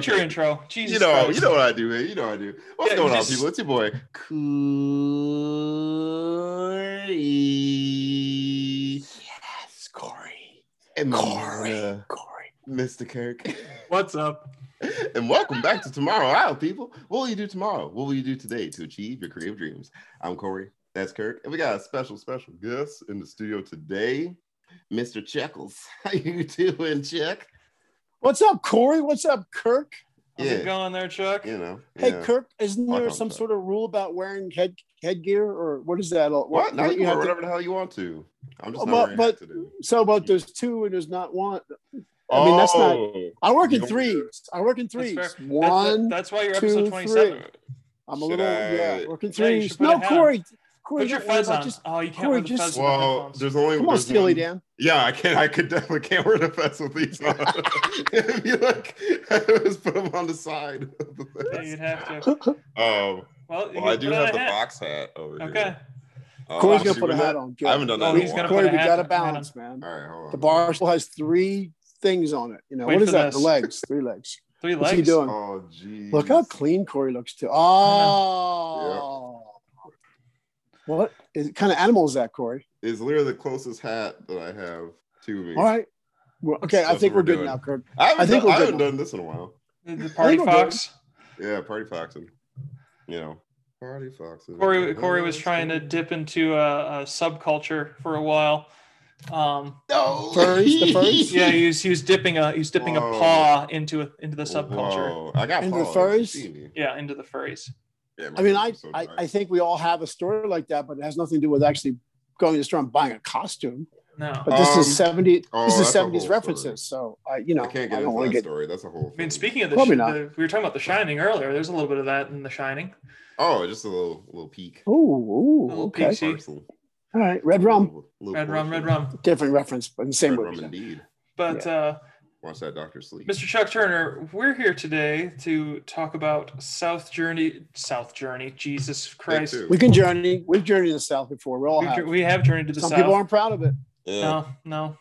get your intro. Jesus you know, Christ. you know what I do, man. You know what I do. What's Yeah, going you on, people? It's your boy, Corey. Yes, Corey. And Corey. uh, Corey. Mr. Kirk. What's up? and welcome back to Tomorrow Out, people. What will you do tomorrow? What will you do today to achieve your creative dreams? I'm Corey. That's Kirk. And we got a special, special guest in the studio today, Mr. Checkles. How you doing, Check? What's up, Corey? What's up, Kirk? How's Yeah. it going there, Chuck? You know. Hey, yeah. Kirk, isn't there some sir. sort of rule about wearing head headgear or what is that? What? Now you can have wear to- whatever the hell you want to. I'm just Well, not wearing but- hat today. So, but there's two and there's not one. I mean, that's not- Oh, I work in don't- threes. I work in That's threes. That's, One, that's why you're two, episode 27. three. I'm a Should little, I- yeah, working Yeah, you threes. should put a no, hat on. Corey. Corey, Put your don't worry fez on. just- oh, you can't Corey, wear the just- fez Well, headphones. there's only Come on, there's Steely one- Dan. Yeah, I can't. I could definitely can't wear the fez with these on. If you like, I just put them on the side. Of the Yeah, you'd have to. Um, Well, well, I do have the hat. box hat over Okay. here. Um, Corey's actually, gonna put a hat not- on. I haven't done that. Oh, in a he's gonna Corey, a we got to balance, man. All right, hold on. The bar still has three things on it. You know Wait what is that? this. The legs, three legs. Three legs. What's legs. he doing? Oh, geez. Look how clean Corey looks too. Oh, what is kind of animal is that, Corey? It's literally the closest hat that I have to me. All right. Well, okay, I think we're we're good doing. now, Kirk. I haven't, I think done, we're I haven't now. done this in a while. The, the party fox. Yeah, party foxing. You know, party foxing. Corey Corey was trying to dip into a, a subculture for a while. Um, No. Furries, the furries? yeah, he was he was dipping a he was dipping a paw into a, into the subculture. Whoa, I got Into the paws. furries? You see me. Yeah, into the furries. Yeah, I mean, I, so I. I think we all have a story like that, but it has nothing to do with actually going to the store and buying a costume. No, But this Um, is 70, oh, this is 70s whole references. So, I, you know, I can't get I into don't want that get. story. That's a whole. I mean, speaking of the, Probably sh- not. the we were talking about The Shining earlier. There's a little bit of that in The Shining. Oh, just a little, little peek. Ooh, ooh, Little okay. piece. See? Parcel. All right. Red rum. Little- little Red rum, red rum. Different reference, but in the same Red movie. rum indeed. But uh, Watch that Doctor Sleep. Mr. Chuck Turner, we're here today to talk about South Journey. South Journey. Jesus Christ. We can journey. We've journeyed to the South before. We all have. we have journeyed to the Some South. Some people aren't proud of it. Yeah. No, no.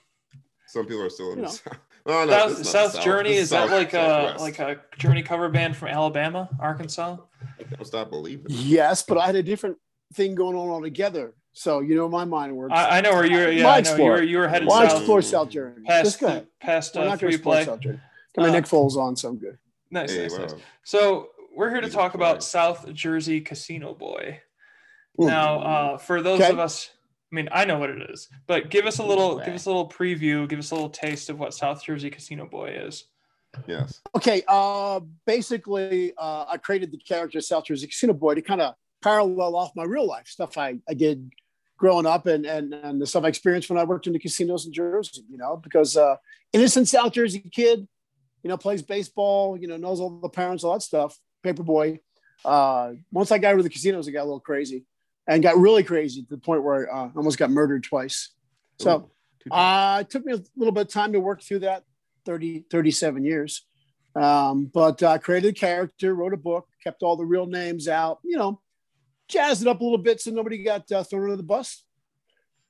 Some people are still in You the know. South. No, no, South, this is South Journey This is that South- like a like a Journey cover band from Alabama, Arkansas? I Don't stop believing. Yes, but I had a different thing going on altogether. So you know my mind works. I, I know where you're. Yeah, I know you explore? were. You were headed Why south explore South Journey? past Just go ahead. past We're uh, not three play. South Journey. Got my Uh, Nick Foles on, so I'm good. Nice, Hey, nice, nice. So we're here to talk about South Jersey Casino Boy. Ooh. Now, uh, for those Okay. of us, I mean, I know what it is, but give us a little, give us a little preview, give us a little taste of what South Jersey Casino Boy is. Yes. Okay, uh, basically, uh, I created the character South Jersey Casino Boy to kind of parallel off my real life stuff I, I did growing up and, and and the stuff I experienced when I worked in the casinos in Jersey. You know, because uh, innocent South Jersey kid, you know, plays baseball, you know, knows all the parents, all that stuff. Paper boy. Uh, once I got into the casinos, it got a little crazy, and got really crazy to the point where I uh, almost got murdered twice. So. Uh, it took me a little bit of time to work through that 30, 37 years. Um, but I created a character, wrote a book, kept all the real names out, you know, jazzed it up a little bit so nobody got uh, thrown under the bus.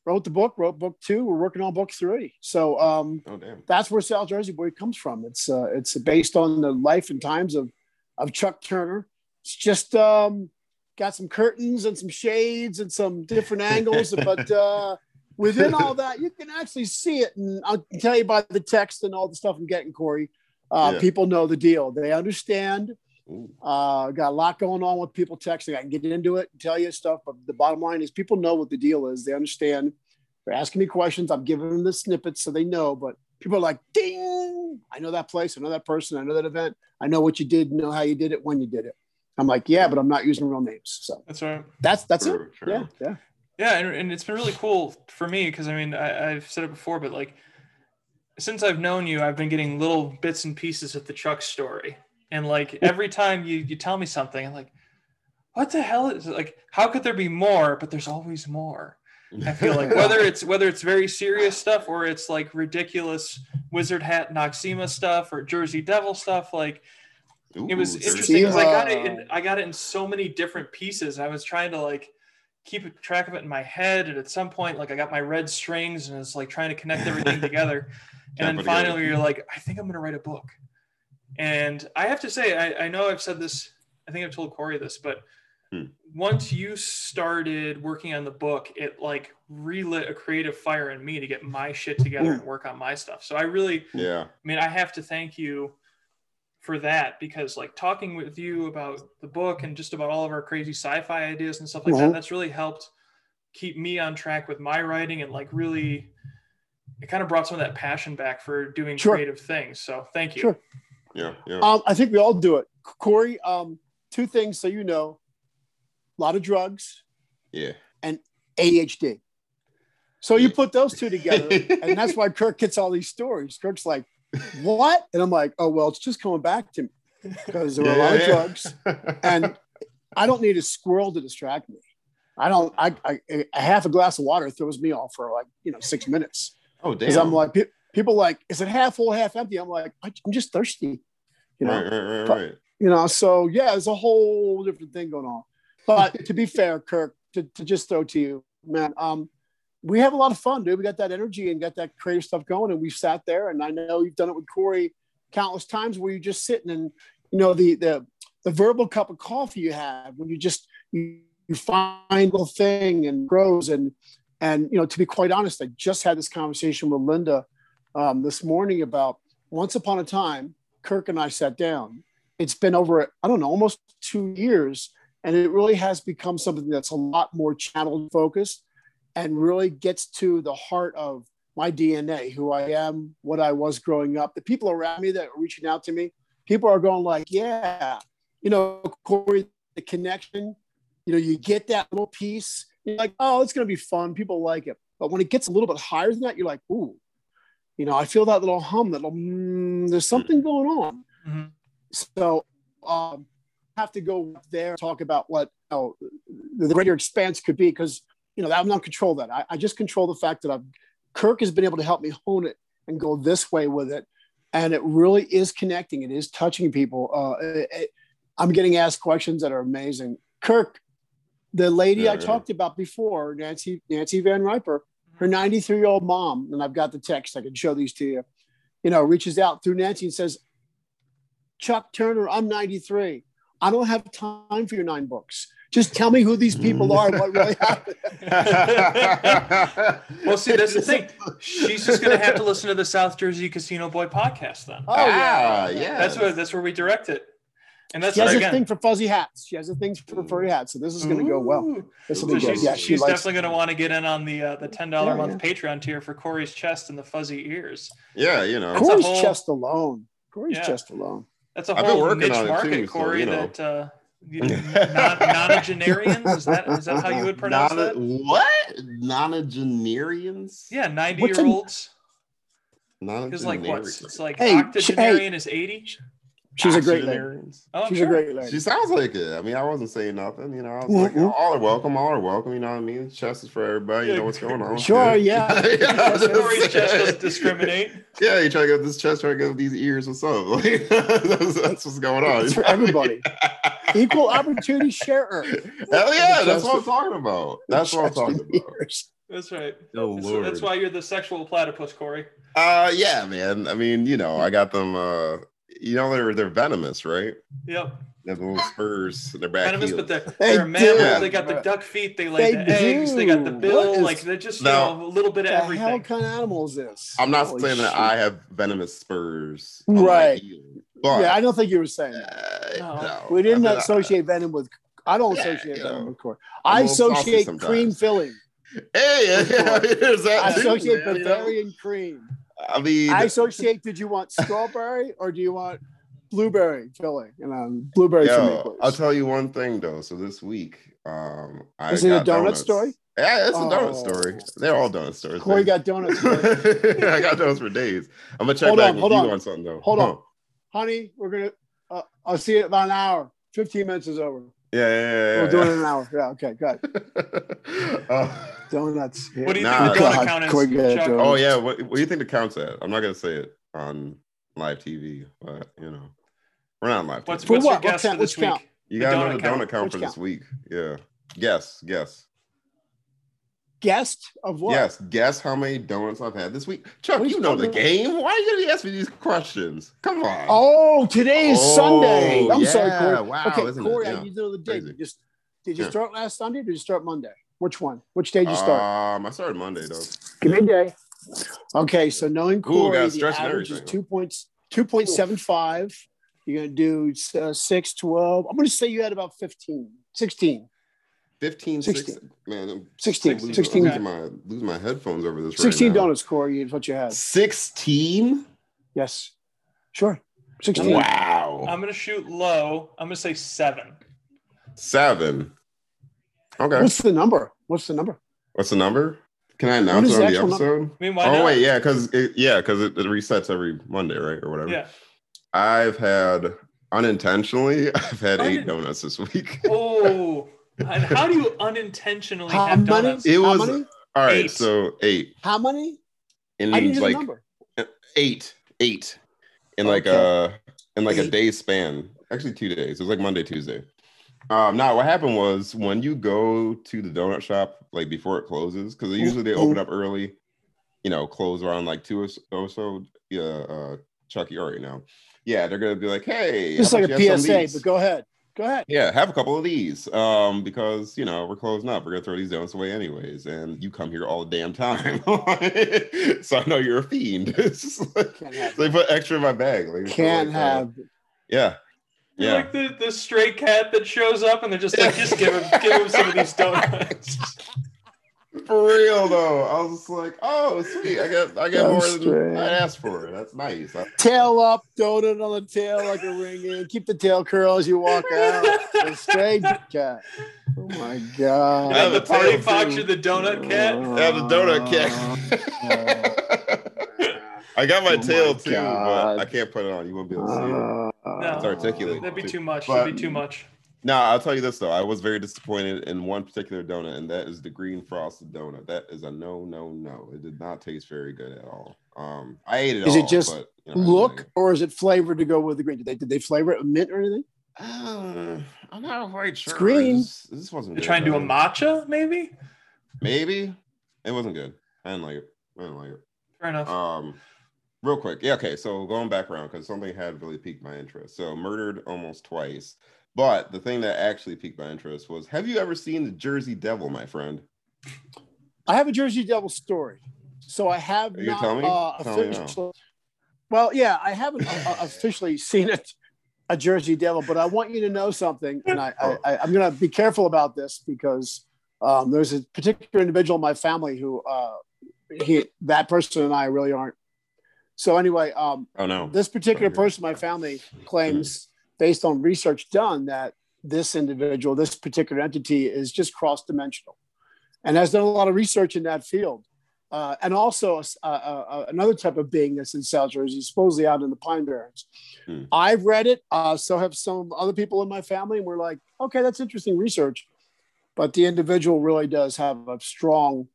Wrote the book, wrote book two. We're working on book three. So um, oh damn. that's where South Jersey Boy comes from. It's uh, it's based on the life and times of of Chuck Turner. It's just um, got some curtains and some shades and some different angles, but uh, within all that, you can actually see it. And I'll tell you by the text and all the stuff I'm getting, Corey. Uh, Yeah. People know the deal. They understand. Ooh. Uh, got a lot going on with people texting. I can get into it and tell you stuff, but the bottom line is people know what the deal is. They understand. They're asking me questions. I'm giving them the snippets so they know. But people are like, "Ding! I know that place. I know that person. I know that event. I know what you did. Know how you did it. When you did it." I'm like, "Yeah, but I'm not using real names." So That's right. that's that's it. True, true. Yeah, yeah. Yeah, and, and it's been really cool for me because I mean I, I've said it before, but like since I've known you, I've been getting little bits and pieces of the Chuck story, and like every time you you tell me something, I'm like, what the hell is it? like? How could there be more? But there's always more. I feel like whether it's whether it's very serious stuff or it's like ridiculous wizard hat Noxzema stuff or Jersey Devil stuff, like it was interesting because I got it in I got it in so many different pieces. I was trying to like keep track of it in my head, and at some point, like I got my red strings and it's like trying to connect everything together. And then Can't finally, you're like, I think I'm gonna write a book. And I have to say, I, I know I've said this, I think I've told Corey this, but Hmm. once you started working on the book, it like relit a creative fire in me to get my shit together and work on my stuff. So I really, Yeah. I mean, I have to thank you for that because like talking with you about the book and just about all of our crazy sci-fi ideas and stuff like Mhm. that, that's really helped keep me on track with my writing and like really it kind of brought some of that passion back for doing Sure. creative things. So thank you. Sure. Yeah. Yeah. Um, I think we all do it. Corey, um, two things so you know: a lot of drugs, yeah. And ADHD. So you put those two together, and that's why Kirk gets all these stories. Kirk's like, "What?" And I'm like, "Oh well, it's just coming back to me because there were a lot of drugs, and I don't need a squirrel to distract me. I don't. I, I a half a glass of water throws me off for like you know six minutes oh damn. because I'm like people like, is it half full, half empty? I'm like, I'm just thirsty, you know. right, right, right, but- right. you know so yeah there's a whole different thing going on but to be fair kirk to, to just throw to you man um we have a lot of fun dude we got that energy and got that creative stuff going and we've sat there and i know you've done it with corey countless times where you're just sitting and you know the the the verbal cup of coffee you have when you just you, you find a little thing and grows and and you know to be quite honest i just had this conversation with linda um, this morning about once upon a time kirk and i sat down. It's been over i don't know almost two years and it really has become something that's a lot more channel focused and really gets to the heart of my dna who i am what i was growing up. The people around me that are reaching out to me people are going like yeah. You know corey the connection you know you get that little piece you're like oh it's going to be fun. People like it. But when it gets a little bit higher than that you're like ooh you know i feel that little hum that little mm, there's something going on Mhm. so um, have to go there and talk about what you know, the greater expanse could be because you know I'm not control that. I, I just control the fact that I've Kirk has been able to help me hone it and go this way with it, and it really is connecting. It is touching people. Uh, it- it- I'm getting asked questions that are amazing. Kirk, the lady Yeah, I yeah. talked about before, Nancy Nancy Van Riper, her 93 year old mom, and I've got the text. I can show these to you. You know, reaches out through Nancy and says, Chuck Turner, I'm 93. I don't have time for your nine books. Just tell me who these people are, and what really happened. Well, see, that's the thing. She's just gonna have to listen to the South Jersey Casino Boy podcast then. Oh, Ah, yeah. yeah. That's where that's where we direct it. And that's She has a thing for fuzzy hats. She has a thing for furry hats. So this is going to go well. This will So be good. she's, Yeah, she she's likes definitely going to want to get in on the uh, the ten dollar Yeah, a month Patreon tier for Corey's chest and the fuzzy ears. yeah, you know. That's Corey's whole- chest alone. Corey's Yeah. chest alone. That's a I've been whole working niche on it market, too, so, Corey. you know. That uh, you, non, nonagenarians is that is that how you would pronounce Nona- that? What? Nonagenarians? Yeah, ninety What's year a- olds. Because like what? Nonagenarians. It's like Hey, sh- octogenarian is eighty. She's a great lady. Octogenarians? Oh, She's sure. a great lady. She sounds like it. I mean, I wasn't saying nothing. You know, I was like, Mhm. all are welcome, all are welcome. You know what I mean? Chest is for everybody. You know what's going on. Sure, Good. yeah. I'm just chest doesn't discriminate. Yeah, you try to get this chest, try to get these ears. What's up? Like, that's, that's what's going on. It's for everybody. Equal opportunity sharer. Hell yeah, that's what I'm talking about. That's what I'm talking about. ears. That's right. Oh That's, lord. that's why you're the sexual platypus, Corey. Uh, yeah, man. I mean, you know, I got them. Uh, you know, they're they're venomous, right? Yep. They have little spurs in their back. Venomous, heels. but they're, They they're a mammal. do. They got the duck feet. They lay They the eggs. They got the do. bill. What is- like they're just you know a little bit of The hell everything. kind of animal is this? I'm not Holy saying that. I have venomous spurs, on my Right. but Yeah, I don't think you were saying that. uh, No. no. We didn't I mean, associate venom with. I don't Yeah, associate you venom know, with corn. I'm I a little saucy associate cream filling. Hey, yeah, there's that I associate man, you know? Bavarian cream. I mean, I associate. Did you want strawberry or do you want blueberry filling? And um, blueberry for me, yo. I'll tell you one thing though. So this week, um, I Is it a donut donuts. story? Yeah, it's a donut Oh. story. They're all donut stories. Corey got donuts. I got those for days. I'm gonna check Hold back on, with hold you on. on something though. Hold Huh. on, honey. We're gonna. Uh, I'll see you in about an hour. Fifteen minutes is over. Yeah, yeah, yeah. We'll do it in an hour. Yeah. Okay. Good. uh, Donuts. Yeah. What do you Nah. think the donut count is? Chuck? oh yeah, what, what do you think the count's at? I'm not gonna say it on live TV, but you know, we're not on live. What's TV. For what's your what? What guess count? for this Which count? week? you gotta donut know the count? donut count Which for this count? week. Yeah, guess, guess. guest of what? Yes, guess how many donuts I've had this week. Chuck, What you you know the game. Why are you gonna ask me these questions? Come on. Oh, today is Oh, Sunday. I'm sorry, yeah, Corey. wow, okay, isn't it? Corey, Yeah. I need to know the date. Crazy. You Just did you Yeah. start last Sunday or did you start Monday? Which one? Which day did you start? Um, I started Monday though. Give me a day. Okay, so knowing Corey, got the average is two points, two point seven five. You're gonna do uh, six, 12. I'm gonna say you had about 15, 16, 15, 16. 16. Man, I'm 16, losing, 16, losing my losing my headphones over this. 16 right now. donuts, Corey, is what you had. 16? Yes, sure, 16. Wow. I'm gonna shoot low. I'm gonna say seven. Seven. Okay. What's the number? What's the number? What's the number? Can I announce it the on the actual episode? I mean, why Oh not? wait, yeah, because it, yeah, because it, it resets every Monday, right, or whatever. Yeah. I've had unintentionally, I've had eight Unin- donuts this week. Oh, and how do you unintentionally How have many? donuts? It How was- many? All right, Eight. so eight, How many? and I need the like number. eight, eight, in like Okay. a in like a Eight. day span. Actually, two days. It was like Monday, Tuesday. Um, now what happened was when you go to the donut shop like before it closes, because usually they open up early, you know, close around like two or so- or so. Yeah, uh, Chuck, you already know. Yeah, they're gonna be like, hey, Just like a you have some of PSA, but go ahead. Go ahead. Yeah, have a couple of these. Um, because you know, we're closing up. We're gonna throw these donuts away anyways. And you come here all the damn time. so I know you're a fiend. It's like, they put extra in my bag. Like, Can't like, uh, have. yeah. You're Yeah. like the, the stray cat that shows up and they're just like, just give him give him some of these donuts. For real though. I was like, oh sweet. I got I got I'm more than. I asked for. That's nice. I- Tail up, donut on the tail like a ring in. Keep the tail curl as you walk out. A stray cat. Oh my god. I have the a party fox, too. you're the donut cat. I have the donut cat. Oh, I got my Oh my tail too, God. but I can't put it on. You won't be able to see it. Uh, It's articulate. That'd be too much. But- That'd be too much. Now I'll tell you this though, I was very disappointed in one particular donut, and that is the green frosted donut. That is a no, no, no. It did not taste very good at all. Um, I ate it. Is it all, just but, you know, Look, like or is it flavored to go with the green? Did they did they flavor it with mint or anything? Uh, I'm not quite sure. green. This, this wasn't. You're good, trying to do a though. matcha, maybe? Maybe it wasn't good. I didn't like it. I didn't like it. Fair enough. Um, real quick, yeah, okay. So going back around because something had really piqued my interest. So murdered almost twice, but the thing that actually piqued my interest was: Have you ever seen the Jersey Devil, my friend? I have a Jersey Devil story, so I have You not tell me? uh, officially. Well, yeah, I haven't uh, uh, officially seen it, a Jersey Devil, but I want you to know something, and I, I, I I'm going to be careful about this because um, there's a particular individual in my family who uh, he that person and I really aren't. So anyway, um, Oh no. this particular Right. person my family claims, based on research done, that this individual, this particular entity, is just cross dimensional and has done a lot of research in that field. Uh, and also uh, uh, another type of being that's in South Jersey, supposedly out in the Pine Barrens. Hmm. I've read it, uh, so have some other people in my family, and we're like, okay, that's interesting research. But the individual really does have a strong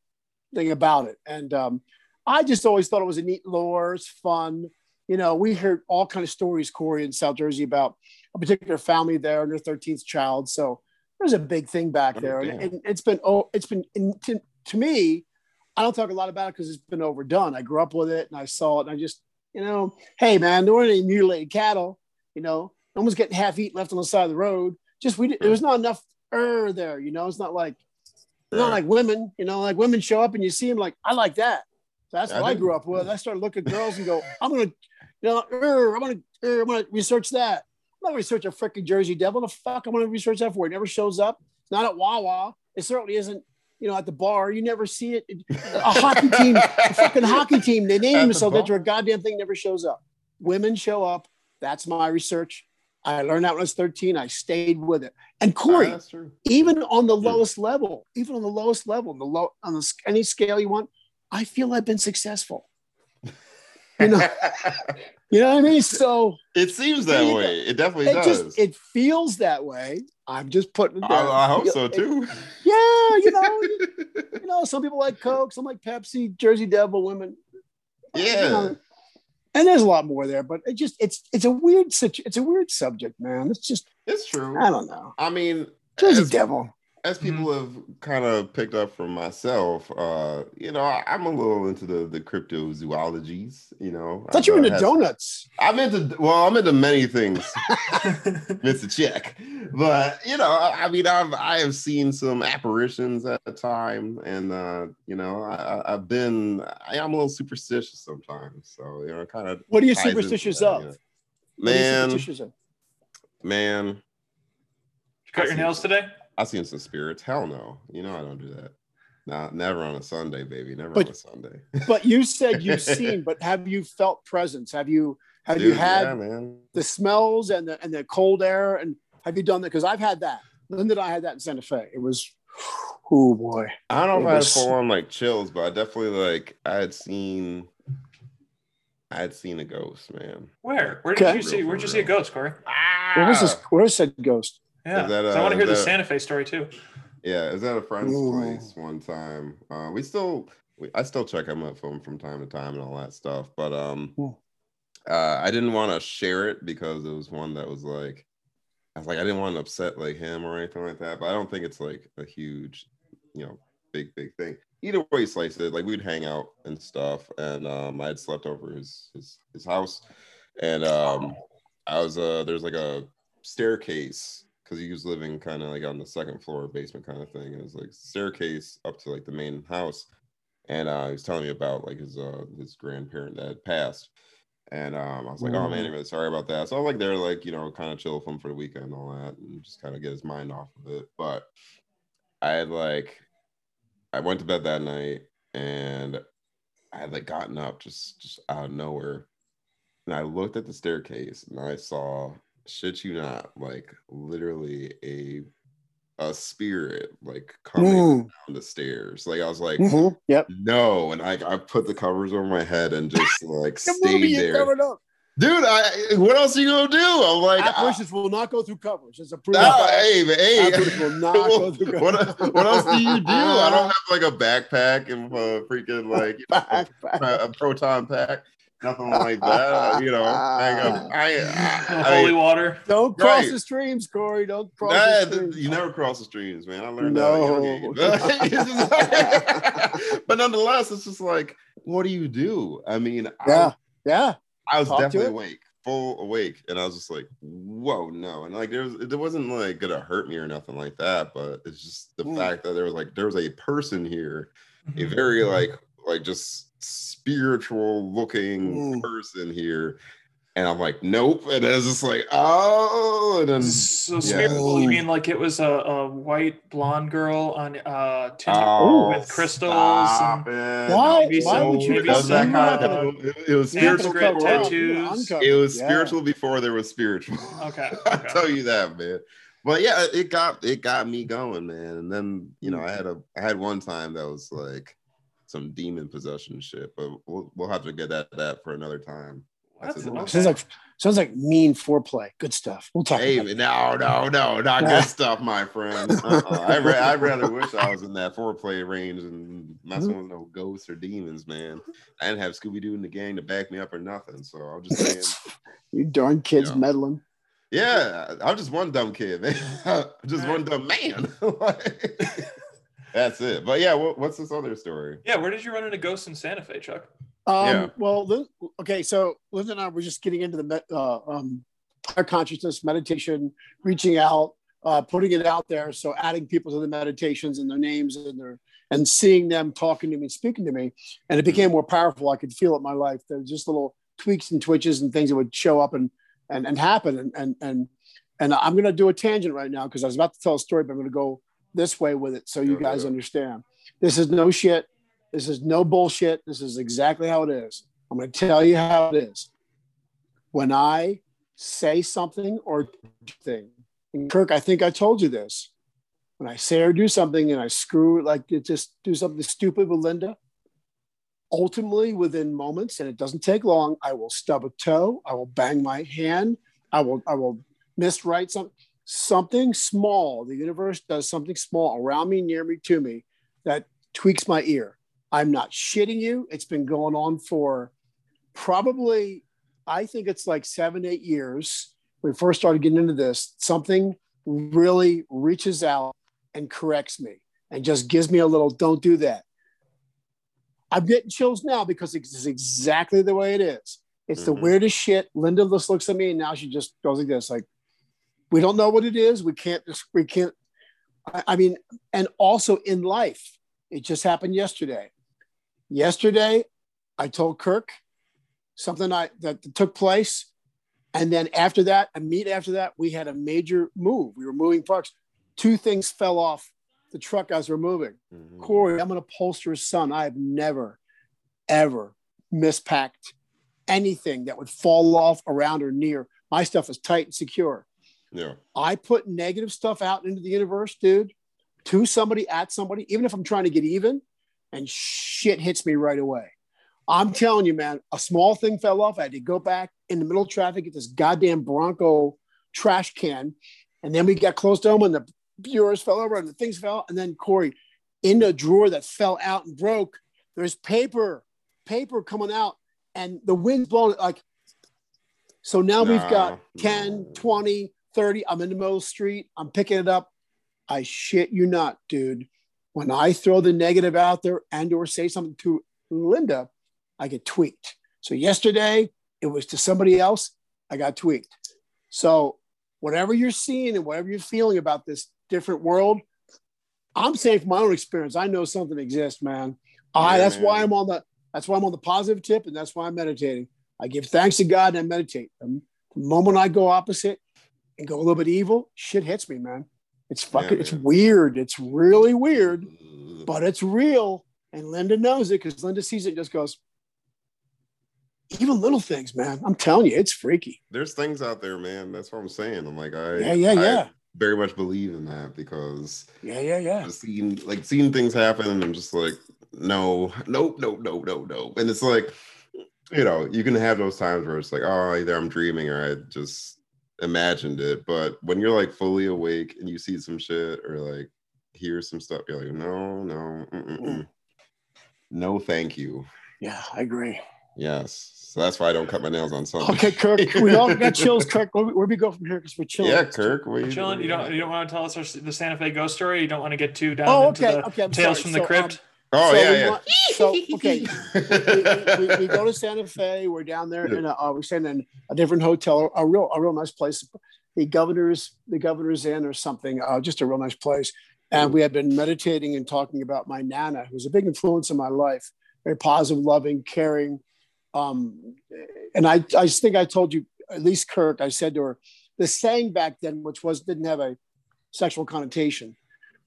thing about it. And um, I just always thought it was a neat lore, it's fun. You know, we heard all kind of stories, Corey, in South Jersey about a particular family there and their 13th child. So there's a big thing back Oh, there. damn. And, and it's been, oh, it's been, to, to me, I don't talk a lot about it because it's been overdone. I grew up with it and I saw it and I just, you know, hey man, there weren't any mutilated cattle, you know, no one's getting half eaten left on the side of the road. Just we, there was not enough er there, you know, it's not like, it's not like women, you know, like women show up and you see them like, I like that. So that's what I do. grew up with. I started looking at girls and go, I'm gonna, you know, er, I'm gonna, er, I'm gonna research that. I'm not gonna research a freaking Jersey Devil. The fuck I'm gonna research that for? It never shows up. It's not at Wawa. It certainly isn't, you know, at the bar. You never see it. A hockey team, a fucking hockey team. They name themselves after a goddamn thing never shows up. Women show up. That's my research. I learned that when I was 13. I stayed with it. And Corey, even on the lowest level, even on the lowest level, the low on the, any scale you want, I feel I've been successful. You know, you know what I mean? So it seems that you way. It definitely it does. just it feels that way. I'm just putting it I, down. I hope You- so too. yeah, you know, you, you know, some people like Coke, some like Pepsi, Jersey Devil women. You yeah. know, and there's a lot more there, but it just it's it's a weird situ- it's a weird subject, man. It's just It's true. I don't know. I mean, Jersey Devil. As people mm-hmm. have kind of picked up from myself, uh, you know, I, am a little into the the cryptozoologies. You know, I thought you were into donuts. I'm into well, I'm into many things, Mr. Check. But you know, I, I, mean, I've I have seen some apparitions at the time, and uh, you know, I, have been I am a little superstitious sometimes. So you know, kind of. What are you superstitious that, of? You know. Man, superstitious of? man. cut your nails today? I seen some spirits. Hell no. You know I don't do that. Nah, never on a Sunday, baby. Never but, on a Sunday. but you said you've seen, but have you felt presence? Have you have Dude, you had yeah, the smells and the and the cold air? And have you done that? Because I've had that. Linda and I had that in Santa Fe. It was oh boy. I don't know it if was, I had full on like chills, but I definitely like I had seen I had seen a ghost, man. Where? Where did okay. you see? Where'd you see a ghost, Corey? Ah! Where was this? Where is that ghost? Yeah, that, uh, I want to hear the Santa Fe story too. Yeah, is that a friend's Ooh. place one time? Uh, we still, we, I still check him up from from time to time and all that stuff. But um, uh, I didn't want to share it because it was one that was like, I was like, I didn't want to upset like him or anything like that. But I don't think it's like a huge, you know, big big thing. Either way, slice it. Like we'd hang out and stuff, and um, I had slept over his his his house, and um, I was uh, there's like a staircase because he was living kind of like on the second floor basement kind of thing. It was like staircase up to like the main house, and uh, he was telling me about like his uh his grandparent that had passed. And um, I was like, mm. oh man, sorry about that. So I was like there, like, you know, kind of chill with him for the weekend and all that, and just kind of get his mind off of it. But I had like, I went to bed that night and I had like gotten up just just out of nowhere. And I looked at the staircase and I saw shit you not, like literally a a spirit like coming mm. down the stairs. Like I was like, mm-hmm. yep, no, and I I put the covers over my head and just like stayed there. Dude, I what else are you gonna do? I'm like apparitions will not go through covers. It's a proof. Nah, hey, hey, will not go through covers. what, what else do you do? I don't have like a backpack and a freaking like you know, a, a proton pack nothing like that. You know, I, I, I, holy water. Don't cross right. the streams, Corey. Don't cross. Nah, the streams. You never cross the streams, man. I learned no. that. but nonetheless, it's just like, what do you do? I mean, yeah, yeah. I was Talk definitely awake, full awake, and I was just like, whoa, no, and like there was, it wasn't like gonna hurt me or nothing like that, but it's just the mm. fact that there was like there was a person here, a mm-hmm. very like like just spiritual looking mm. person here. And I'm like, nope. And it's just like, oh, and then so spiritual. You mean like it was a, a white blonde girl on uh oh, with crystals? And why? Why would you does that kind of, it, it was spiritual tattoos. It was yeah. spiritual before there was spiritual. Okay, okay. I tell you that, man. But yeah, it got it got me going, man. And then you know, I had a I had one time that was like some demon possession shit, but we'll we'll have to get at that for another time. Sounds like sounds like mean foreplay. Good stuff. We'll talk. Hey, no, no, no, not good stuff, my friend. Uh-uh. I ra- I'd rather wish I was in that foreplay range and messing mm-hmm. with no ghosts or demons, man. I didn't have Scooby Doo in the gang to back me up or nothing. So I'm just saying. you darn kids you know. meddling. Yeah, I'm just one dumb kid, man. just one dumb man. That's it. But yeah, what, what's this other story? Yeah, where did you run into ghosts in Santa Fe, Chuck? Um, yeah. Well, okay, so Liz and I were just getting into the uh, um, higher consciousness meditation, reaching out, uh, putting it out there. So adding people to the meditations and their names and their and seeing them talking to me, speaking to me, and it became more powerful. I could feel it in my life. There's just little tweaks and twitches and things that would show up and and and happen. And and and and I'm going to do a tangent right now because I was about to tell a story, but I'm going to go this way with it so you guys understand. This is no shit. This is no bullshit. This is exactly how it is. I'm going to tell you how it is. When I say something or thing, and Kirk, I think I told you this. When I say or do something and I screw like it just do something stupid with Linda, ultimately within moments, and it doesn't take long, I will stub a toe, I will bang my hand, I will I will miswrite something something small, the universe does something small around me, near me, to me that tweaks my ear. I'm not shitting you. It's been going on for probably, I think it's like seven, eight years. When we first started getting into this, something really reaches out and corrects me and just gives me a little, don't do that. I'm getting chills now because it's exactly the way it is. It's the Mhm. weirdest shit. Linda just looks at me and now she just goes like this, like, we don't know what it is. We can't just, we can't. I, I mean, and also in life, it just happened yesterday. Yesterday, I told Kirk something I that took place. And then after that, a meet after that, we had a major move. We were moving parts. Two things fell off the truck as we're moving. Mhm. Corey, I'm an upholsterer's son. I have never, ever mispacked anything that would fall off around or near. My stuff is tight and secure. Yeah. I put negative stuff out into the universe, dude, to somebody, at somebody, even if I'm trying to get even, and shit hits me right away. I'm telling you, man, a small thing fell off. I had to go back in the middle of traffic, get this goddamn Bronco trash can. And then we got close to home and the bureaus fell over and the things fell. And then Corey, in the drawer that fell out and broke, there's paper, paper coming out, and the wind's blowing it like. So now we've got No, 10, 20, 30. I'm in the middle of the street. I'm picking it up. I shit you not, dude. When I throw the negative out there and or say something to Linda, I get tweaked. So yesterday it was to somebody else, I got tweaked. So whatever you're seeing and whatever you're feeling about this different world, I'm saying from my own experience, I know something exists, man. I Yeah, that's why. I'm on the that's why I'm on the positive tip and that's why I'm meditating. I give thanks to God and I meditate. The moment I go opposite and go a little bit evil, shit hits me, man. It's fucking, it's man. weird. It's really weird, but it's real. And Linda knows it because Linda sees it and just goes, even little things, man. I'm telling you, it's freaky. There's things out there, man. That's what I'm saying. I'm like, I Yeah, yeah, I yeah. very much believe in that because Yeah, yeah, yeah. I've seen like seeing things happen and I'm just like, no, nope, nope, nope, nope, nope. And it's like, you know, you can have those times where it's like, oh, either I'm dreaming or I just imagined it. But when you're like fully awake and you see some shit or like hear some stuff, you're like, no, no, mm-mm-mm. no, thank you. Yeah, I agree. Yes. So that's why I don't cut my nails on Sunday. Okay, Kirk, we all got chills. Kirk, where, where we go from here? Because we're chilling. Yeah, Kirk. we, are Chilling. You don't. You don't want to tell us our, the Santa Fe ghost story. You don't want to get too down Oh, into the okay. I'm tales sorry. from the So, crypt. um, Oh so yeah, we yeah. want- so okay, we, we, we go to Santa Fe. We're down there, and uh, we're staying in a different hotel, a real, a real nice place. The governor's, the governor's inn or something. Uh, just a real nice place. And we had been meditating and talking about my nana, who's a big influence in my life. Very positive, loving, caring. Um, and I, I think I told you, at least Kirk, I said to her, the saying back then, which was didn't have a sexual connotation,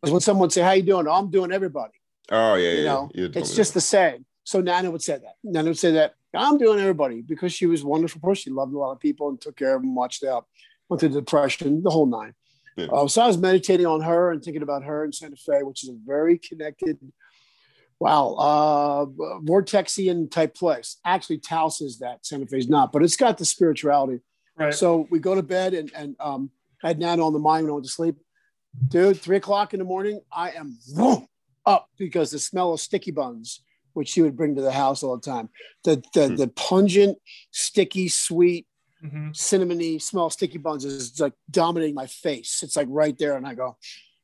was when someone would say, "How you doing?" "Oh, I'm doing everybody Oh yeah, you yeah. know, You told it's me just the same. So Nana would say that. Nana would say that I'm doing everybody because she was a wonderful person. She loved a lot of people and took care of them, watched out, went through depression, the whole nine. Yeah. Uh, so I was meditating on her and thinking about her in Santa Fe, which is a very connected, wow, uh, vortexian type place. Actually, Taos is that. Santa Fe is not, but it's got the spirituality. Right. So we go to bed and, and um, I had Nana on the mind when I went to sleep. Dude, three o'clock in the morning, I am vroom, up because the smell of sticky buns, which she would bring to the house all the time, the the, Hmm. the pungent, sticky, sweet, hmm cinnamony smell of sticky buns is like dominating my face. It's like right there, and I go,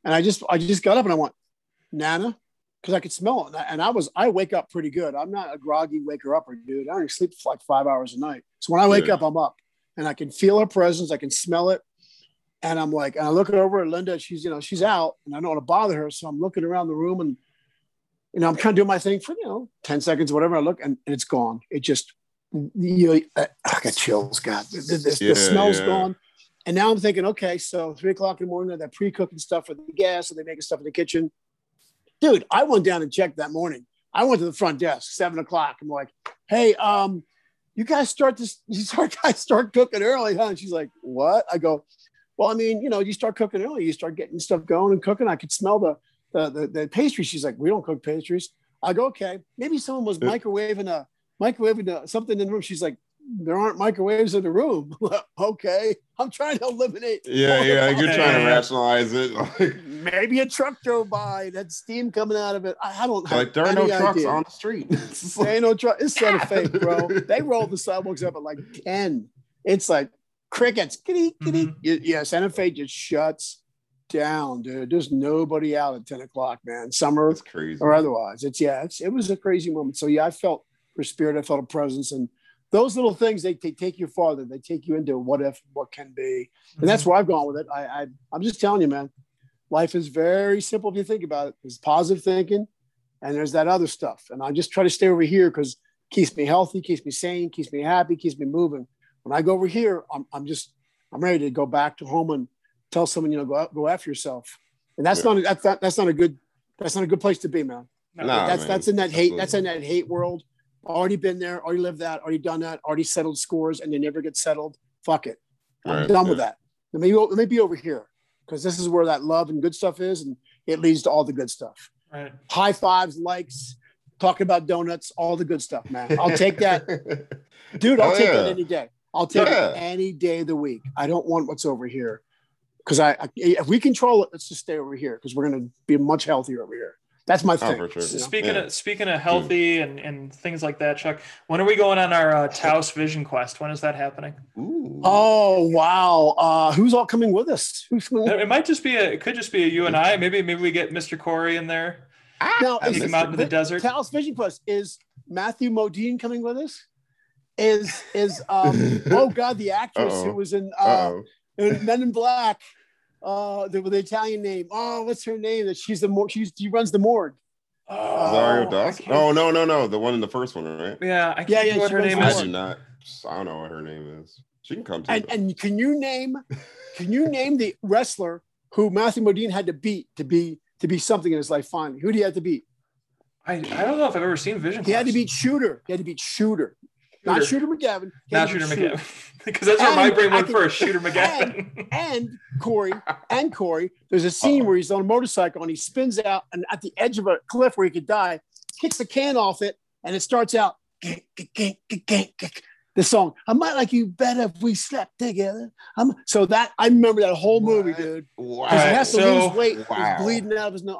and I just I just got up and I went, Nana, because I could smell it, and I, and I was I wake up pretty good. I'm not a groggy waker upper dude. I only sleep for like five hours a night, so when I wake Yeah. up, I'm up, and I can feel her presence. I can smell it. And I'm like, and I look over at Linda. She's, you know, she's out, and I don't want to bother her, so I'm looking around the room, and you know, I'm kind of doing my thing for you know, ten seconds, whatever. I look, and, and it's gone. It just, you know, I, I got chills. God, the, the, the Yeah, smell's yeah. gone. And now I'm thinking, okay, so three o'clock in the morning, they're pre-cooking stuff for the gas, and they making stuff in the kitchen. Dude, I went down and checked that morning. I went to the front desk, seven o'clock. I'm like, hey, um, you guys start this, you start guys start cooking early, huh? And she's like, what? I go, well, I mean, you know, you start cooking early, you start getting stuff going and cooking. I could smell the the the, the pastry. She's like, we don't cook pastries. I go, okay, maybe someone was uh, microwaving a microwaving a, something in the room. She's like, there aren't microwaves in the room. okay, I'm trying to eliminate. Yeah, all the yeah. You're trying to rationalize it. Like, Maybe a truck drove by, it had steam coming out of it. I, I don't have like there are no trucks idea. on the street. It's just There ain't no truck. It's Santa Fe, bro. They rolled the sidewalks up at like 10. It's like crickets. Kitty, kitty. Mhm. Yeah, Santa Fe just shuts down, dude. There's nobody out at 10 o'clock, man. Summer or otherwise. It's yeah, it's, it was a crazy moment. So yeah, I felt her spirit, I felt a presence, and those little things they, they take you farther. They take you into what if, what can be, and that's where I've gone with it. I, I I'm just telling you, man. Life is very simple if you think about it. There's positive thinking, and there's that other stuff. And I just try to stay over here because keeps me healthy, keeps me sane, keeps me happy, keeps me moving. When I go over here, I'm, I'm just I'm ready to go back to home and tell someone, you know, go out, go after yourself. And that's Yeah. not that's not that's not a good that's not a good place to be, man. No, Nah. that's man. that's in that hate Absolutely. that's in that hate world. Already been there, already lived that, already done that, already settled scores, and they never get settled. Fuck it. I'm Right, done with that. Let me let me be over here because this is where that love and good stuff is, and it leads to all the good stuff. Right. High fives, likes, talking about donuts, all the good stuff, man. I'll take that, dude. I'll Hell take yeah. that any day. I'll take Yeah. it any day of the week. I don't want what's over here because I, I if we control it, let's just stay over here because we're gonna be much healthier over here. That's my thing. Oh, sure. you know? Speaking Yeah. of speaking of healthy and, and things like that, Chuck, when are we going on our uh, Taos Vision Quest? When is that happening? Ooh. Oh wow! Uh, who's all coming with us? Who's coming? It might just be a it could just be a you and I. Maybe maybe we get Mr. Corey in there. Now, I is Take missed him out it. into the desert. Taos Vision Quest is Matthew Modine coming with us? Is is um oh god the actress Uh-oh. who was in uh, in Men in Black uh the, with the Italian name oh what's her name that she's the more she's she runs the morgue Oh, Rosario Dawson? Oh no, no, no. The one in the first one, right? Yeah, I can't Yeah, yeah, yeah, what her name the I do not. I don't know what her name is. She can come to. and and can you name can you name the wrestler who Matthew Modine had to beat to be to be something in his life finally who did he have to beat I, I don't know if I've ever seen Vision he had to beat Shooter he had to beat Shooter, not Shooter. Shooter McGavin Not Shooter McGavin. because that's where my brain went can- first. Shooter McGavin. and Corey and Corey, there's a scene Uh-oh. where he's on a motorcycle and he spins out and at the edge of a cliff where he could die, kicks the can off it, and it starts out the song. I might like you better if we slept together. I'm so that I remember that whole movie, dude. Wow. Because he has to so- lose weight. Wow. He's bleeding out of his nose.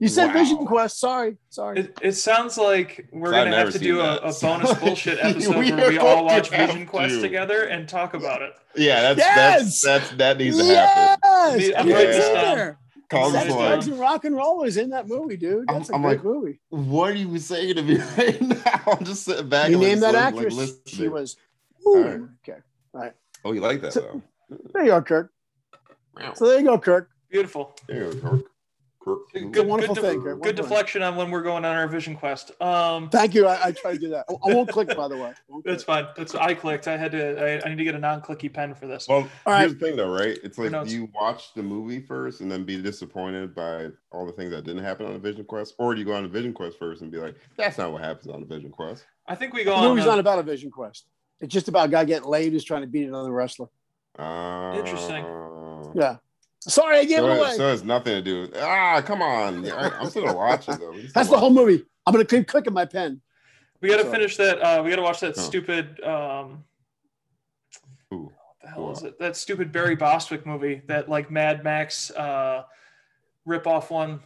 I'm- You said Wow. Vision Quest. Sorry, sorry. It, it sounds like we're gonna have to do a, a bonus bullshit episode We where we all going watch to Vision Quest to. together and talk about it. Yeah, that's Yes! that's that's that needs to happen. Yes, I'm I'm writing there. Call Sex, Sex, this Flags drugs, one. and rock and roll is in that movie, dude. I'm- That's a I'm great like, movie. What are you saying to me right now? I'm just sitting back. You and like, name that like, actress. listening. she was. All Ooh, right. Okay. Oh, you like that So- though? There you go, Kirk. So there you go, Kirk. Beautiful. There you go, Kirk. Kirk. Good, wonderful good, thing, de- good wonderful. deflection on when we're going on our Vision Quest. Um, Thank you. I, I try to do that. I, I won't click, by the way. That's fine. That's I clicked. I had to. I, I need to get a non-clicky pen for this. Well, All right. here's the thing though, right? It's like do you watch the movie first and then be disappointed by all the things that didn't happen on the Vision Quest, or do you go on the Vision Quest first and be like, "That's not what happens on the Vision Quest." I think we go The on. movie's the- not about a vision quest. It's just about a guy getting laid who's trying to beat another wrestler. Uh, Interesting. Yeah. Sorry, I gave So, it it- away. so it's nothing to do. Ah, come on! I, I'm still gonna watch it though. That's still the whole movie. I'm gonna keep clicking my pen. we got to Sorry. finish that. Uh, we got to watch that Oh. stupid. Um. Ooh. what the hell is it? That stupid Barry Bostwick movie. That like Mad Max uh, rip off one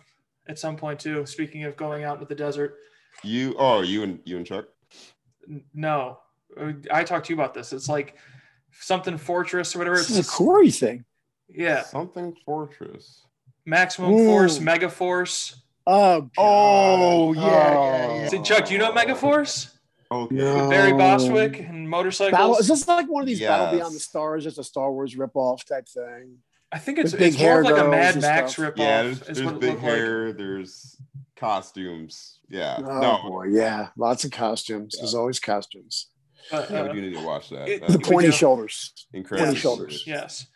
at some point too. Speaking of going out into the desert. You oh you and you and Chuck. No, Uh, I talked to you about this. It's like something Fortress or whatever. This It's is a Corey thing. Yeah, Something Fortress. Maximum Ooh. Force, Mega Force. Oh. God. Oh, yeah, yeah, oh. yeah. See, Chuck, do you know Mega Force? Okay. No. Barry Oh. Bostwick and Battle, motorcycles. is this like one of these Battle Beyond the Stars, just a Star Wars ripoff type thing? I think it's, big it's more of hair like a Mad Max stuff. ripoff. Yeah, there's, is there's what it big looked like. hair. There's costumes. Yeah. Oh no, boy, yeah, lots of costumes. There's always costumes. But, yeah, uh, we do need to watch that. it- That's The we pointy do. shoulders. incredible. pointy shoulders. yes.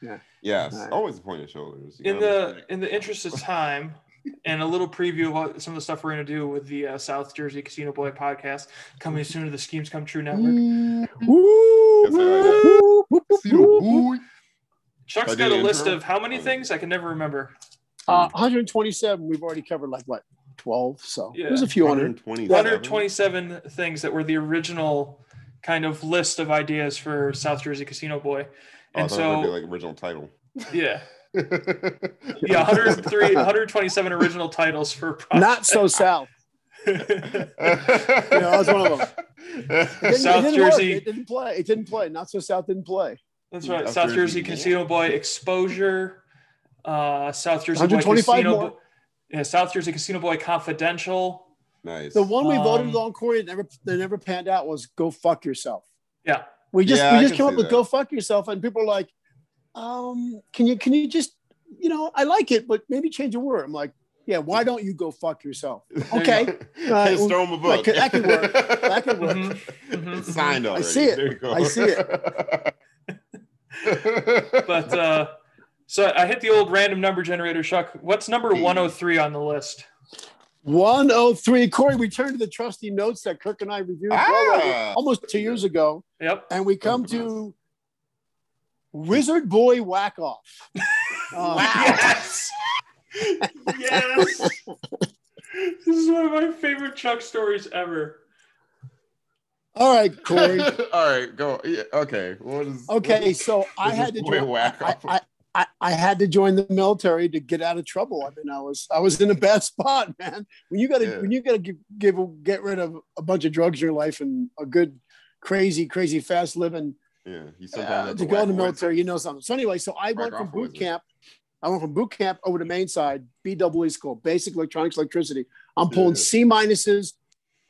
Yes, Right. always the pointy shoulders. You In gotta the in the interest of time, and a little preview of what, some of the stuff we're going to do with the uh, South Jersey Casino Boy podcast coming soon to the Schemes Come True Network. Chuck's I got a list of how many things I can never remember. Uh, 127. We've already covered like what 12. So Yeah. there's a few hundred. 127. 127 things that were the original kind of list of ideas for South Jersey Casino Boy. And thought it be so, like original title. yeah, yeah, 103, 127 original titles for Not so south. project. Yeah, I was one of them. It South it didn't work. Jersey. It didn't play. It didn't play. Not so south didn't play. That's right. South South Jersey Jersey. Casino Boy exposure. uh, South Jersey Boy Casino, more. Bo- yeah, South Jersey Casino Boy Confidential. Nice. The one we voted Um, on, Corey, that never that never panned out was "Go fuck yourself." Yeah, We just Yeah, we just came up see with that. "Go fuck yourself," and people are like, um, "Can you can you just you know I like it, but maybe change a word." I'm like, "Yeah, why don't you go fuck yourself?" Okay, Hey, Uh, throw him a book. that could- that could work. That could work. Mhm, mhm, It's signed I see it. There you go. I see it. but uh, so I hit the old random number generator. Chuck, what's number Hey. 103 on the list? 103. Corey, we turn to the trusty notes that Kirk and I reviewed well Ah. almost two years ago, Yep. and we come to Wizard Boy Whack Off. Uh, Yes. yes. this is one of my favorite Chuck stories ever. All right, Corey. All right, go. Yeah, okay. What is Okay, so I This had to is way join. whack I, off. I, I, I had to join the military to get out of trouble. I mean, I was I was in a bad spot, man. When you got to Yeah. when you got to give, give get rid of a bunch of drugs in your life and a good, crazy, crazy, fast living Yeah, you uh, sometimes have to go in the military, you know something. So anyway, so I went from boot camp. I went from boot camp over to main side, BWE school, basic electronics, electricity. I'm pulling Yeah. C minuses,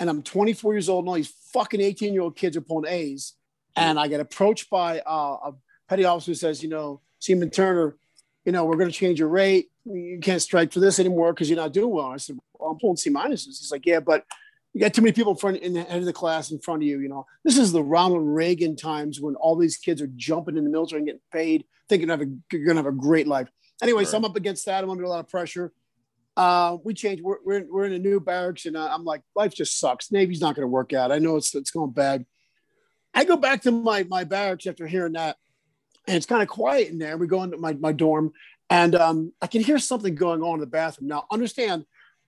and I'm 24 years old, and all these fucking 18 year old kids are pulling A's. And I get approached by uh, a petty officer who says, you know, Seaman Turner, you know, we're going to change your rate. You can't strike for this anymore because you're not doing well. I said, well, I'm pulling C minuses. He's like, yeah, but you got too many people in front in the head of the class in front of you. You know, this is the Ronald Reagan times when all these kids are jumping in the military and getting paid, thinking of a, you're going to have a great life. Anyway, so I'm up against that. I'm under a lot of pressure. Uh, we changed. We're, we're, in, we're in a new barracks, and uh, I'm like, life just sucks. Navy's not going to work out. I know it's it's going bad. I go back to my my barracks after hearing that, and it's kind of quiet in there. We go into my my dorm, and um, I can hear something going on in the bathroom. Now, understand,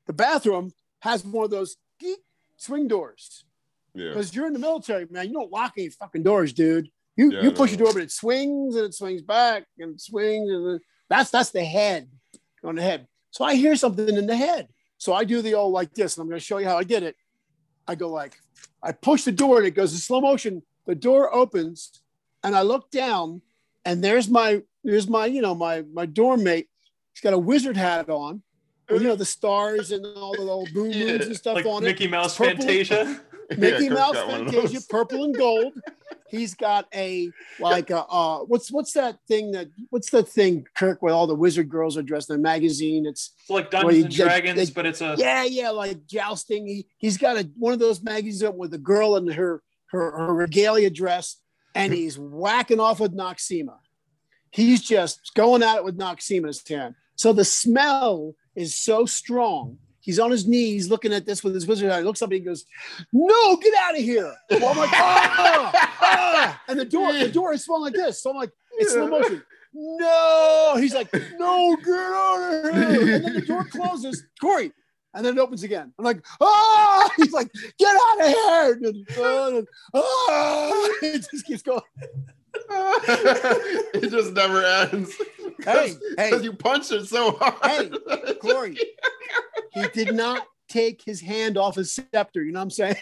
the bathroom has one of those geek swing doors Yeah. because you're in the military, man. You don't lock any fucking doors, dude. You Yeah, you push your door, but it swings and it swings back and it swings and it- that's that's the head on the head. So I hear something in the head. So I do the old like this, and I'm going to show you how I did it. I go like, I push the door and it goes in slow motion. The door opens, and I look down, and there's my there's my you know my my dorm mate. He's got a wizard hat on, with, you know the stars and all the little blue Yeah, moons and stuff Like on it. Mickey Mouse Purple. Fantasia. Mickey Yeah, Mouse got one of Fantasia, purple and gold. He's got a like a uh, what's what's that thing that what's the thing Kirk where all the wizard girls are dressed in a magazine? It's It's like Dungeons you and Dragons, they- but it's a yeah yeah like jousting. He he's got a one of those magazines up with a girl in her her, her regalia dress, and he's whacking off with Noxzema. He's just going at it with Noxzema in his hand. So the smell is so strong. He's on his knees looking at this with his wizard eye. He looks up and he goes, No, get out of here. Well, I'm like, ah, ah. And the door, the door is swung like this. So I'm like, it's slow motion. No. He's like, No, get out of here. And then the door closes. Corey. And then it opens again. I'm like, ah! He's like, get out of here. And, ah! It just keeps going. it just never ends. Hey, hey. Because you punched it so hard. Hey, Corey. He did not take his hand off his scepter. You know what I'm saying?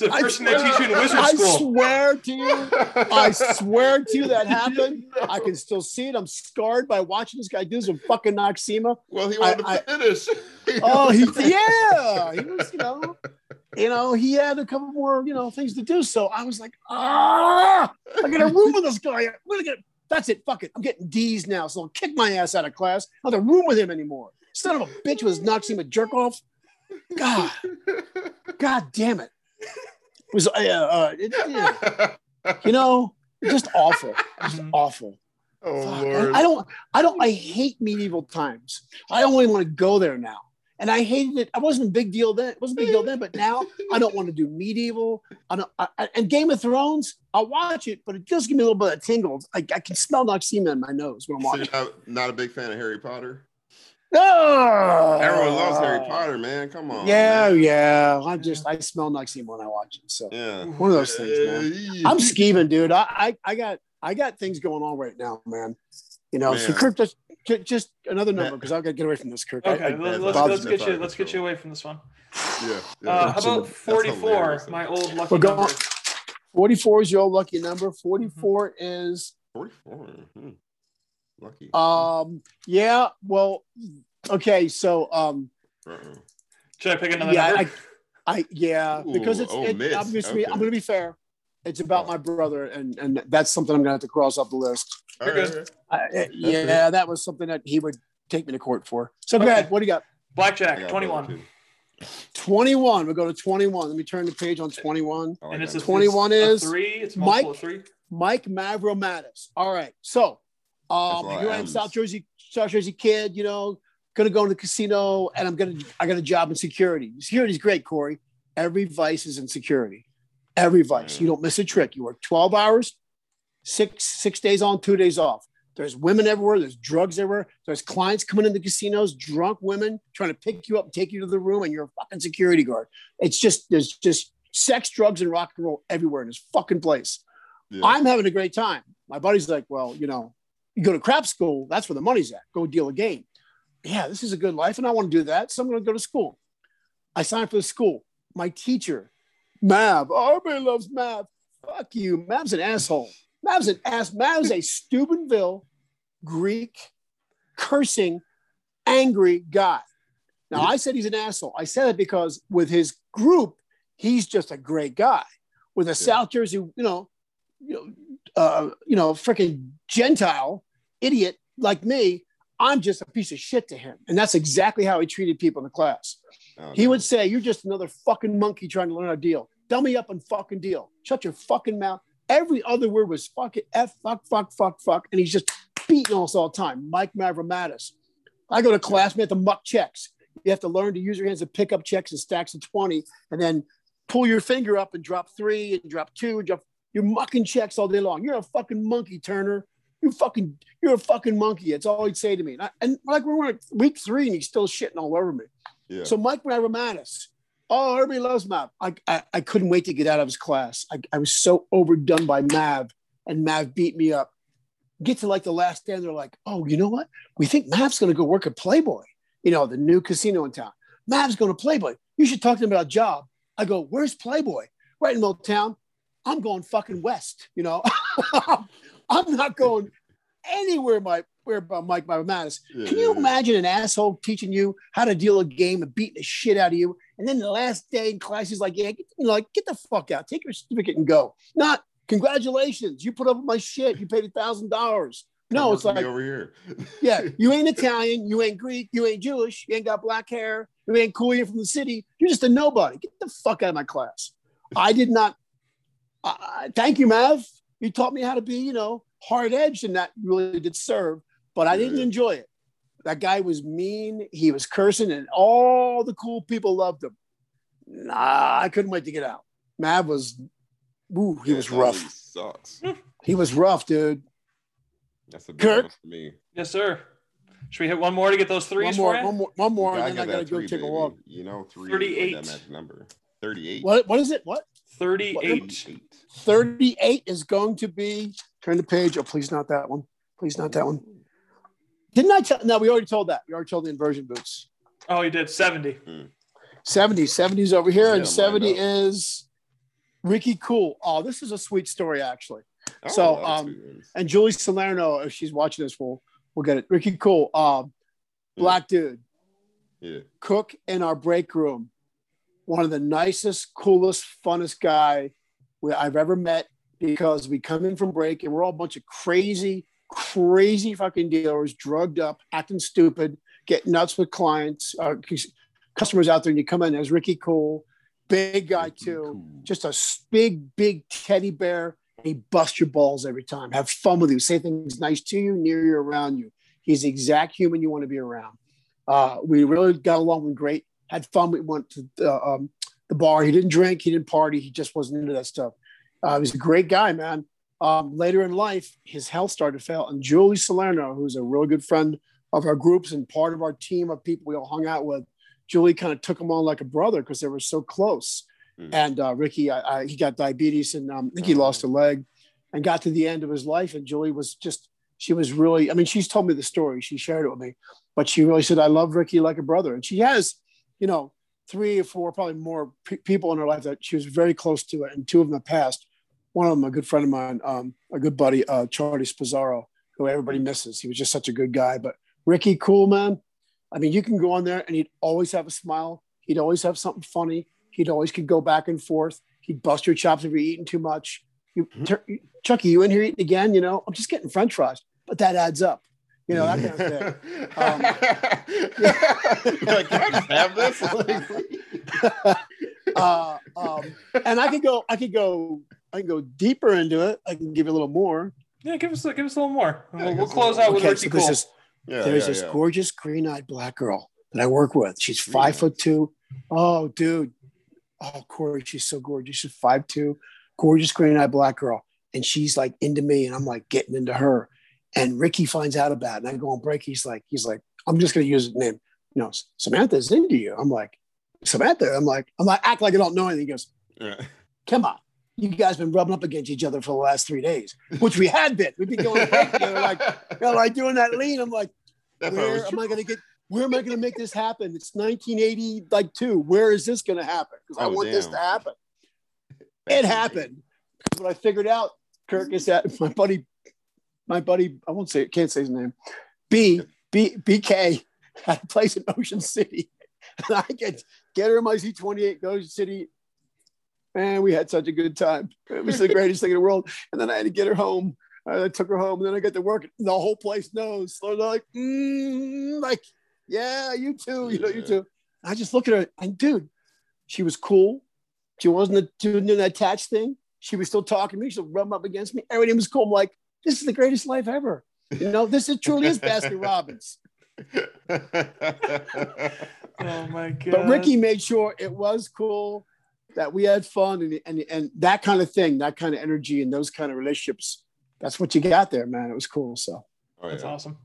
It's the I first thing they teach you in wizard I school. swear to you, I swear to you that happened. I can still see it. I'm scarred by watching this guy do some fucking Noxzema. Well, he wanted I- to finish. Oh, he yeah, he was, you know, you know, he had a couple more, you know, things to do. So I was like, ah, I got a room with this guy. I'm gonna get. That's it. Fuck it. I'm getting D's now, so I'll kick my ass out of class. I don't have a room with him anymore. Son of a bitch was Noxzema jerk off. God, God damn it. It was uh, uh, it, yeah. you know, just awful, just Mhm. awful. oh Fuck. Lord. I don't, I don't, I hate medieval times. I don't even want to go there now. And I hated it. I wasn't a big deal then. It wasn't a big deal then, but now I don't want to do medieval. I don't. I, and Game of Thrones, I'll watch it, but it does give me a little bit of tingles. I, I can smell Noxzema in my nose when I'm watching. you're not, not a big fan of Harry Potter? Oh, Everyone loves Harry Potter, man. Come on. Yeah, man. yeah. I just I smell Noxzema when I watch it. So Yeah. one of those things, man. I'm scheming, dude. I, I I got I got things going on right now, man. You know, so Kirk, just just another number because I've got to get away from this, Kirk. Okay, I- let- I- let's, let's get you let's get you away from this one. Yeah. yeah. Uh, how about 44? hilarious. My old lucky We're going- number. 44 is your lucky number. 44 is 44. Hmm. Lucky. Um, yeah. Well, okay. So, um, Uh-uh. Should I pick another yeah, number? I, I, yeah, because Ooh, it's. oh, it, miss. I'm just. be- I'm going to be fair. It's about my brother, and and that's something I'm going to have to cross off the list. You're right, good. all right. I, yeah, that was something that he would take me to court for. So go ahead. What do you got? Blackjack, got Twenty one. 21. We'll go to 21. Let me turn the page on 21. Oh, And it's a, it. 21 it's a is three. It's Mike- multiple of three. Mike Mavromatis. All right. So, That's a um, lot here of I am, South Jersey, South Jersey kid, you know, gonna go to the casino and I'm gonna, I got a job in security. Security's great, Corey. Every vice is in security. Every vice. You don't miss a trick. You work 12 hours, six, six days on, two days off. There's women everywhere. There's drugs everywhere. There's clients coming into casinos, drunk women trying to pick you up and take you to the room, and you're a fucking security guard. It's just there's just sex, drugs, and rock and roll everywhere in this fucking place. Yeah. I'm having a great time. My buddy's like, well, you know, you go to crap school, that's where the money's at. Go deal a game. Yeah, this is a good life, and I want to do that. So I'm going to go to school. I signed for the school. My teacher, Mav, oh, everybody loves Mav. Fuck you. Mav's an asshole. Mav's an ass. Mav's a Steubenville Greek cursing, angry guy. Now, I said he's an asshole. I said it because with his group, he's just a great guy. With a South Jersey, you know, you know, uh, you know, freaking Gentile idiot like me, I'm just a piece of shit to him. And that's exactly how he treated people in the class. Oh, He no. would say, You're just another fucking monkey trying to learn how to deal. Dummy up and fucking deal. Shut your fucking mouth. Every other word was fucking F, fuck, fuck, fuck, fuck. And he's just beating us all the time. Mike Mavromatis. I go to class, we have to muck checks. You have to learn to use your hands to pick up checks in stacks of 20 and then pull your finger up and drop three and drop two and drop. You're mucking checks all day long. You're a fucking monkey, Turner. You fucking, you're a fucking monkey. That's all he'd say to me. And, I, and like we were at week three and he's still shitting all over me. Yeah. So Mike Mavromatis, oh, everybody loves Mav. I, I, I couldn't wait to get out of his class. I, I was so overdone by Mav, and Mav beat me up. Get to like the last day, and they're like, oh, you know what? We think Mav's going to go work at Playboy, you know, the new casino in town. Mav's going to Playboy. You should talk to him about a job. I go, where's Playboy? Right in Milltown. I'm going fucking west, you know. I'm not going anywhere by where by Mike Mavromatis. Yeah, Can you imagine an asshole teaching you how to deal a game and beating the shit out of you? And then the last day in class, he's like, yeah, get, you know, like, get the fuck out. Take your certificate and go. Not, congratulations. You put up with my shit. You paid a $1,000. No, it's like, over here. yeah, you ain't Italian. You ain't Greek. You ain't Jewish. You ain't got black hair. You ain't cool. You're from the city. You're just a nobody. Get the fuck out of my class. I did not. Uh, thank you, Mav. You taught me how to be, you know, hard edged, and that really did serve. But I didn't enjoy it. That guy was mean. He was cursing, and all the cool people loved him. Nah, I couldn't wait to get out. Mav was, ooh, he Yeah, was that really rough. Sucks. He was rough, dude. That's a big Kirk? one for me. Yes, sir. Should we hit one more to get those threes One more, for one more, one more, Yeah, and then I got gotta that go three, take a walk. You know, three. is 38. Like that magic number. Thirty-eight. What? What is it? What? 38. 38 is going to be turn the page. Oh, please not that one. Please not that one. Didn't I tell? No, we already told that. We already told the inversion boots. Oh, you did 70. 70. 70 is over here, Yeah, and 70 up. is Ricky Cool. Oh, this is a sweet story, actually. Oh, So, a lot of um. And Julie Salerno, if she's watching this, we'll, we'll get it. Ricky Cool, um, black dude, yeah. cook in our break room. One of the nicest, coolest, funnest guy I've ever met because we come in from break and we're all a bunch of crazy, crazy fucking dealers, drugged up, acting stupid, getting nuts with clients, uh, customers out there. And you come in as Ricky Cool, big guy too, just a big, big teddy bear. He busts your balls every time. Have fun with you. Say things nice to you, near you, around you. He's the exact human you want to be around. Uh, we really got along with great. Had fun. We went to the, um, the bar. He didn't drink. He didn't party. He just wasn't into that stuff. Uh, he was a great guy, man. Um, later in life, his health started to fail. And Julie Salerno, who's a really good friend of our groups and part of our team of people we all hung out with, Julie kind of took him on like a brother because they were so close. Mm. And uh, Ricky, I, I, he got diabetes and um, I think he lost a leg and got to the end of his life. And Julie was just, she was really, I mean, she's told me the story. She shared it with me, but she really said, I love Ricky like a brother. And she has, you know, three or four, probably more pe- people in her life that she was very close to it. And two of them have passed. One of them, a good friend of mine, um, a good buddy, uh, Charlie Spazzaro, who everybody misses. He was just such a good guy. But Ricky, cool man. I mean, you can go on there and he'd always have a smile. He'd always have something funny. He'd always could go back and forth. He'd bust your chops if you're eating too much. You, Mhm. Chucky, you in here eating again? You know, I'm just getting French fries, but that adds up. You know, that kind of thing. Um, like, can I just have this? Like, uh, um, and I could go, I could go, I can go deeper into it. I can give you a little more. Yeah, give us give us a little more. Yeah, we'll, we'll close out with Okay, Ricky so Cool. this, yeah, there's yeah, this yeah. gorgeous green-eyed black girl that I work with. She's five Green-eyed. foot two. Oh, dude. Oh, Corey, she's so gorgeous. She's five two, gorgeous green-eyed black girl, and she's like into me, and I'm like getting into her. And Ricky finds out about it, and I go on break. He's like, he's like, I'm just gonna use his name. You know, Samantha's into you. I'm like, Samantha. I'm like, I'm like, act like I don't know anything. He goes, Yeah. come on. You guys been rubbing up against each other for the last three days, which we had been. We've been going break together, like, you know, like doing that lean. I'm like, That's it where am I going to get? Where am I going to make this happen? It's 1980, like two. Where is this going to happen? Because I Oh, want this to happen. It happened. What I figured out, Kirk, is that my buddy, my buddy, I won't say, it, can't say his name, B, B, BK had a place in Ocean City. And I get get her in my Z28, go to City. And we had such a good time. It was the greatest thing in the world. And then I had to get her home. I took her home, and then I got to work. The whole place knows. So they're like, mm, like, yeah, you too, you know, you too. I just look at her, and dude, she was cool. She wasn't doing an attached thing. She was still talking to me. She'll rub up against me. Everything was cool. I'm like, this is the greatest life ever. You know, this is truly is Baskin Robbins. Oh my god! But Ricky made sure it was cool, that we had fun, and and and that kind of thing, that kind of energy, and those kind of relationships. That's what you got there, man. It was cool. So, oh, that's awesome.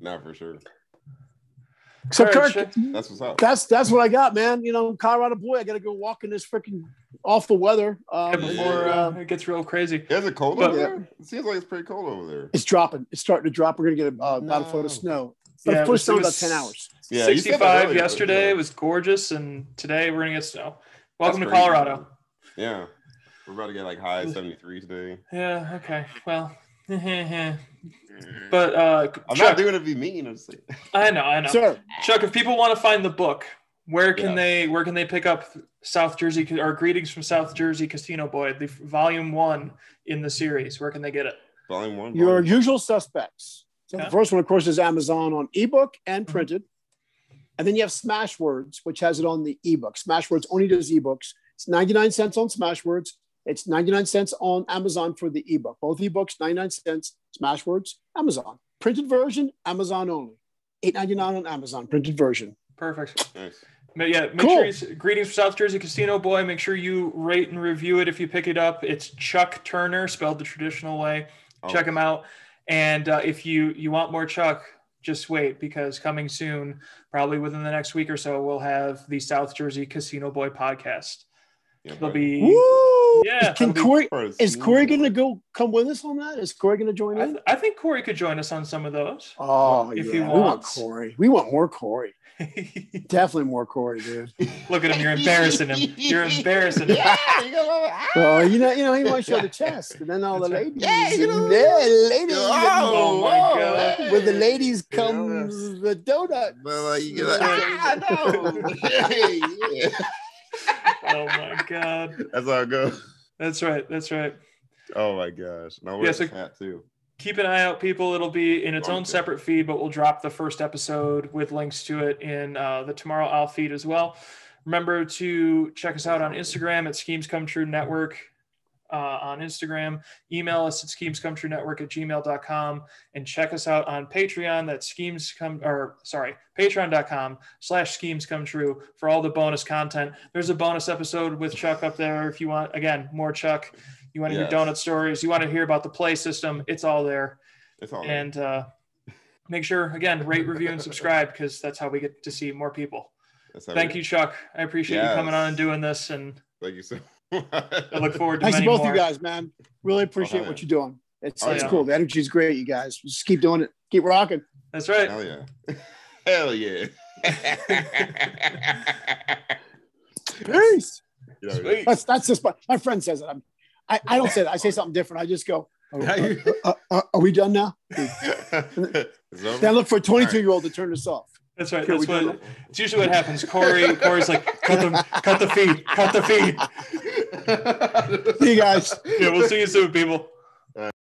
Not for sure. So All right, Kirk, That's what's up. that's that's what I got, man. You know, Colorado boy, I got to go walk in this freaking awful weather. Um, Yeah, before and, uh, uh, it gets real crazy. Is it cold But- over there? It seems like it's pretty cold over there. it's dropping. It's starting to drop. We're gonna get a, uh, about a foot of snow. But Yeah, it foot of was- snow it in about ten hours. Yeah, you said that 65 earlier, but yesterday yeah. was gorgeous, and today we're gonna get snow. Welcome That's to crazy, Colorado. man. Yeah. We're about to get like high 73 today. Yeah. Okay. Well. but uh, I'm Chuck, not doing it to be mean. I'm just. I know. I know. Sir, Chuck, if people want to find the book, where can Yeah. they where can they pick up South Jersey or Greetings from South Jersey Casino Boy, the volume one in the series? Where can they get it? Volume one. your volume- usual suspects. So Okay. the first one, of course, is Amazon on ebook and printed. And then you have Smashwords, which has it on the ebook. Smashwords only does ebooks. It's 99 cents on Smashwords. It's 99 cents on Amazon for the ebook. Both ebooks, 99 cents. Smashwords, Amazon. Printed version, Amazon only. 8.99 on Amazon, printed version. Perfect. Nice. Yeah, make Cool. sure you greetings from South Jersey Casino Boy. Make sure you rate and review it if you pick it up. It's Chuck Turner, spelled the traditional way. Oh, Check him out. And uh, if you you want more Chuck, just wait because coming soon, probably within the next week or so, we'll have the South Jersey Casino Boy podcast. Yeah, There'll be Woo! yeah. Can that'll Corey, is smooth. Corey going to go come with us on that? Is Corey going to join I, in? I think Corey could join us on some of those. Oh, if yeah. he we want wants. Corey. We want more Corey. Definitely more Corey, dude. Look at him! You're embarrassing him. You're embarrassing him. Yeah, you Well, you know, you know, he might show the chest, and then all the That's right. ladies, Yeah, you know- yeah, ladies, Oh, my God. hey. with the ladies You know, comes the donut. But like you get ah, no. Hey, yeah. Oh my god. That's how it goes. That's right. That's right. Oh my gosh. No, we're Yeah, so- hat too. keep an eye out, people. It'll be in its own Okay. separate feed, but we'll drop the first episode with links to it in uh, the Tomorrow Owl feed as well. Remember to check us out on Instagram at Schemes Come True Network uh, on Instagram. Email us at schemescometruenetwork at gmail.com and check us out on Patreon. That's schemes come or sorry, patreon.com slash schemes come true for all the bonus content. There's a bonus episode with Chuck up there if you want, again, more Chuck. You want to Yes. hear donut stories, you want to hear about the play system, it's all there. It's all. And uh, make sure, again, rate, review, and subscribe because that's how we get to see more people. Thank we- you, Chuck. I appreciate you coming on and doing this, and Thank you so I look forward to Thanks to both more. you guys, man. Really appreciate oh, yeah. what you're doing. It's, Oh, it's yeah. cool. The energy's great, you guys. Just keep doing it. Keep rocking. That's right. Hell yeah. Hell yeah. Peace. Sweet. That's that's just my, my friend says it. I'm, I, I don't say that. I say something different. I just go, Are, are- are- are we done now? It's over? Then look for a 22 year old to turn this off. That's right. That's what. done It's usually what happens. Corey, Corey's like, cut the, cut the feed, cut the feed. See you guys. Yeah, we'll see you soon, people.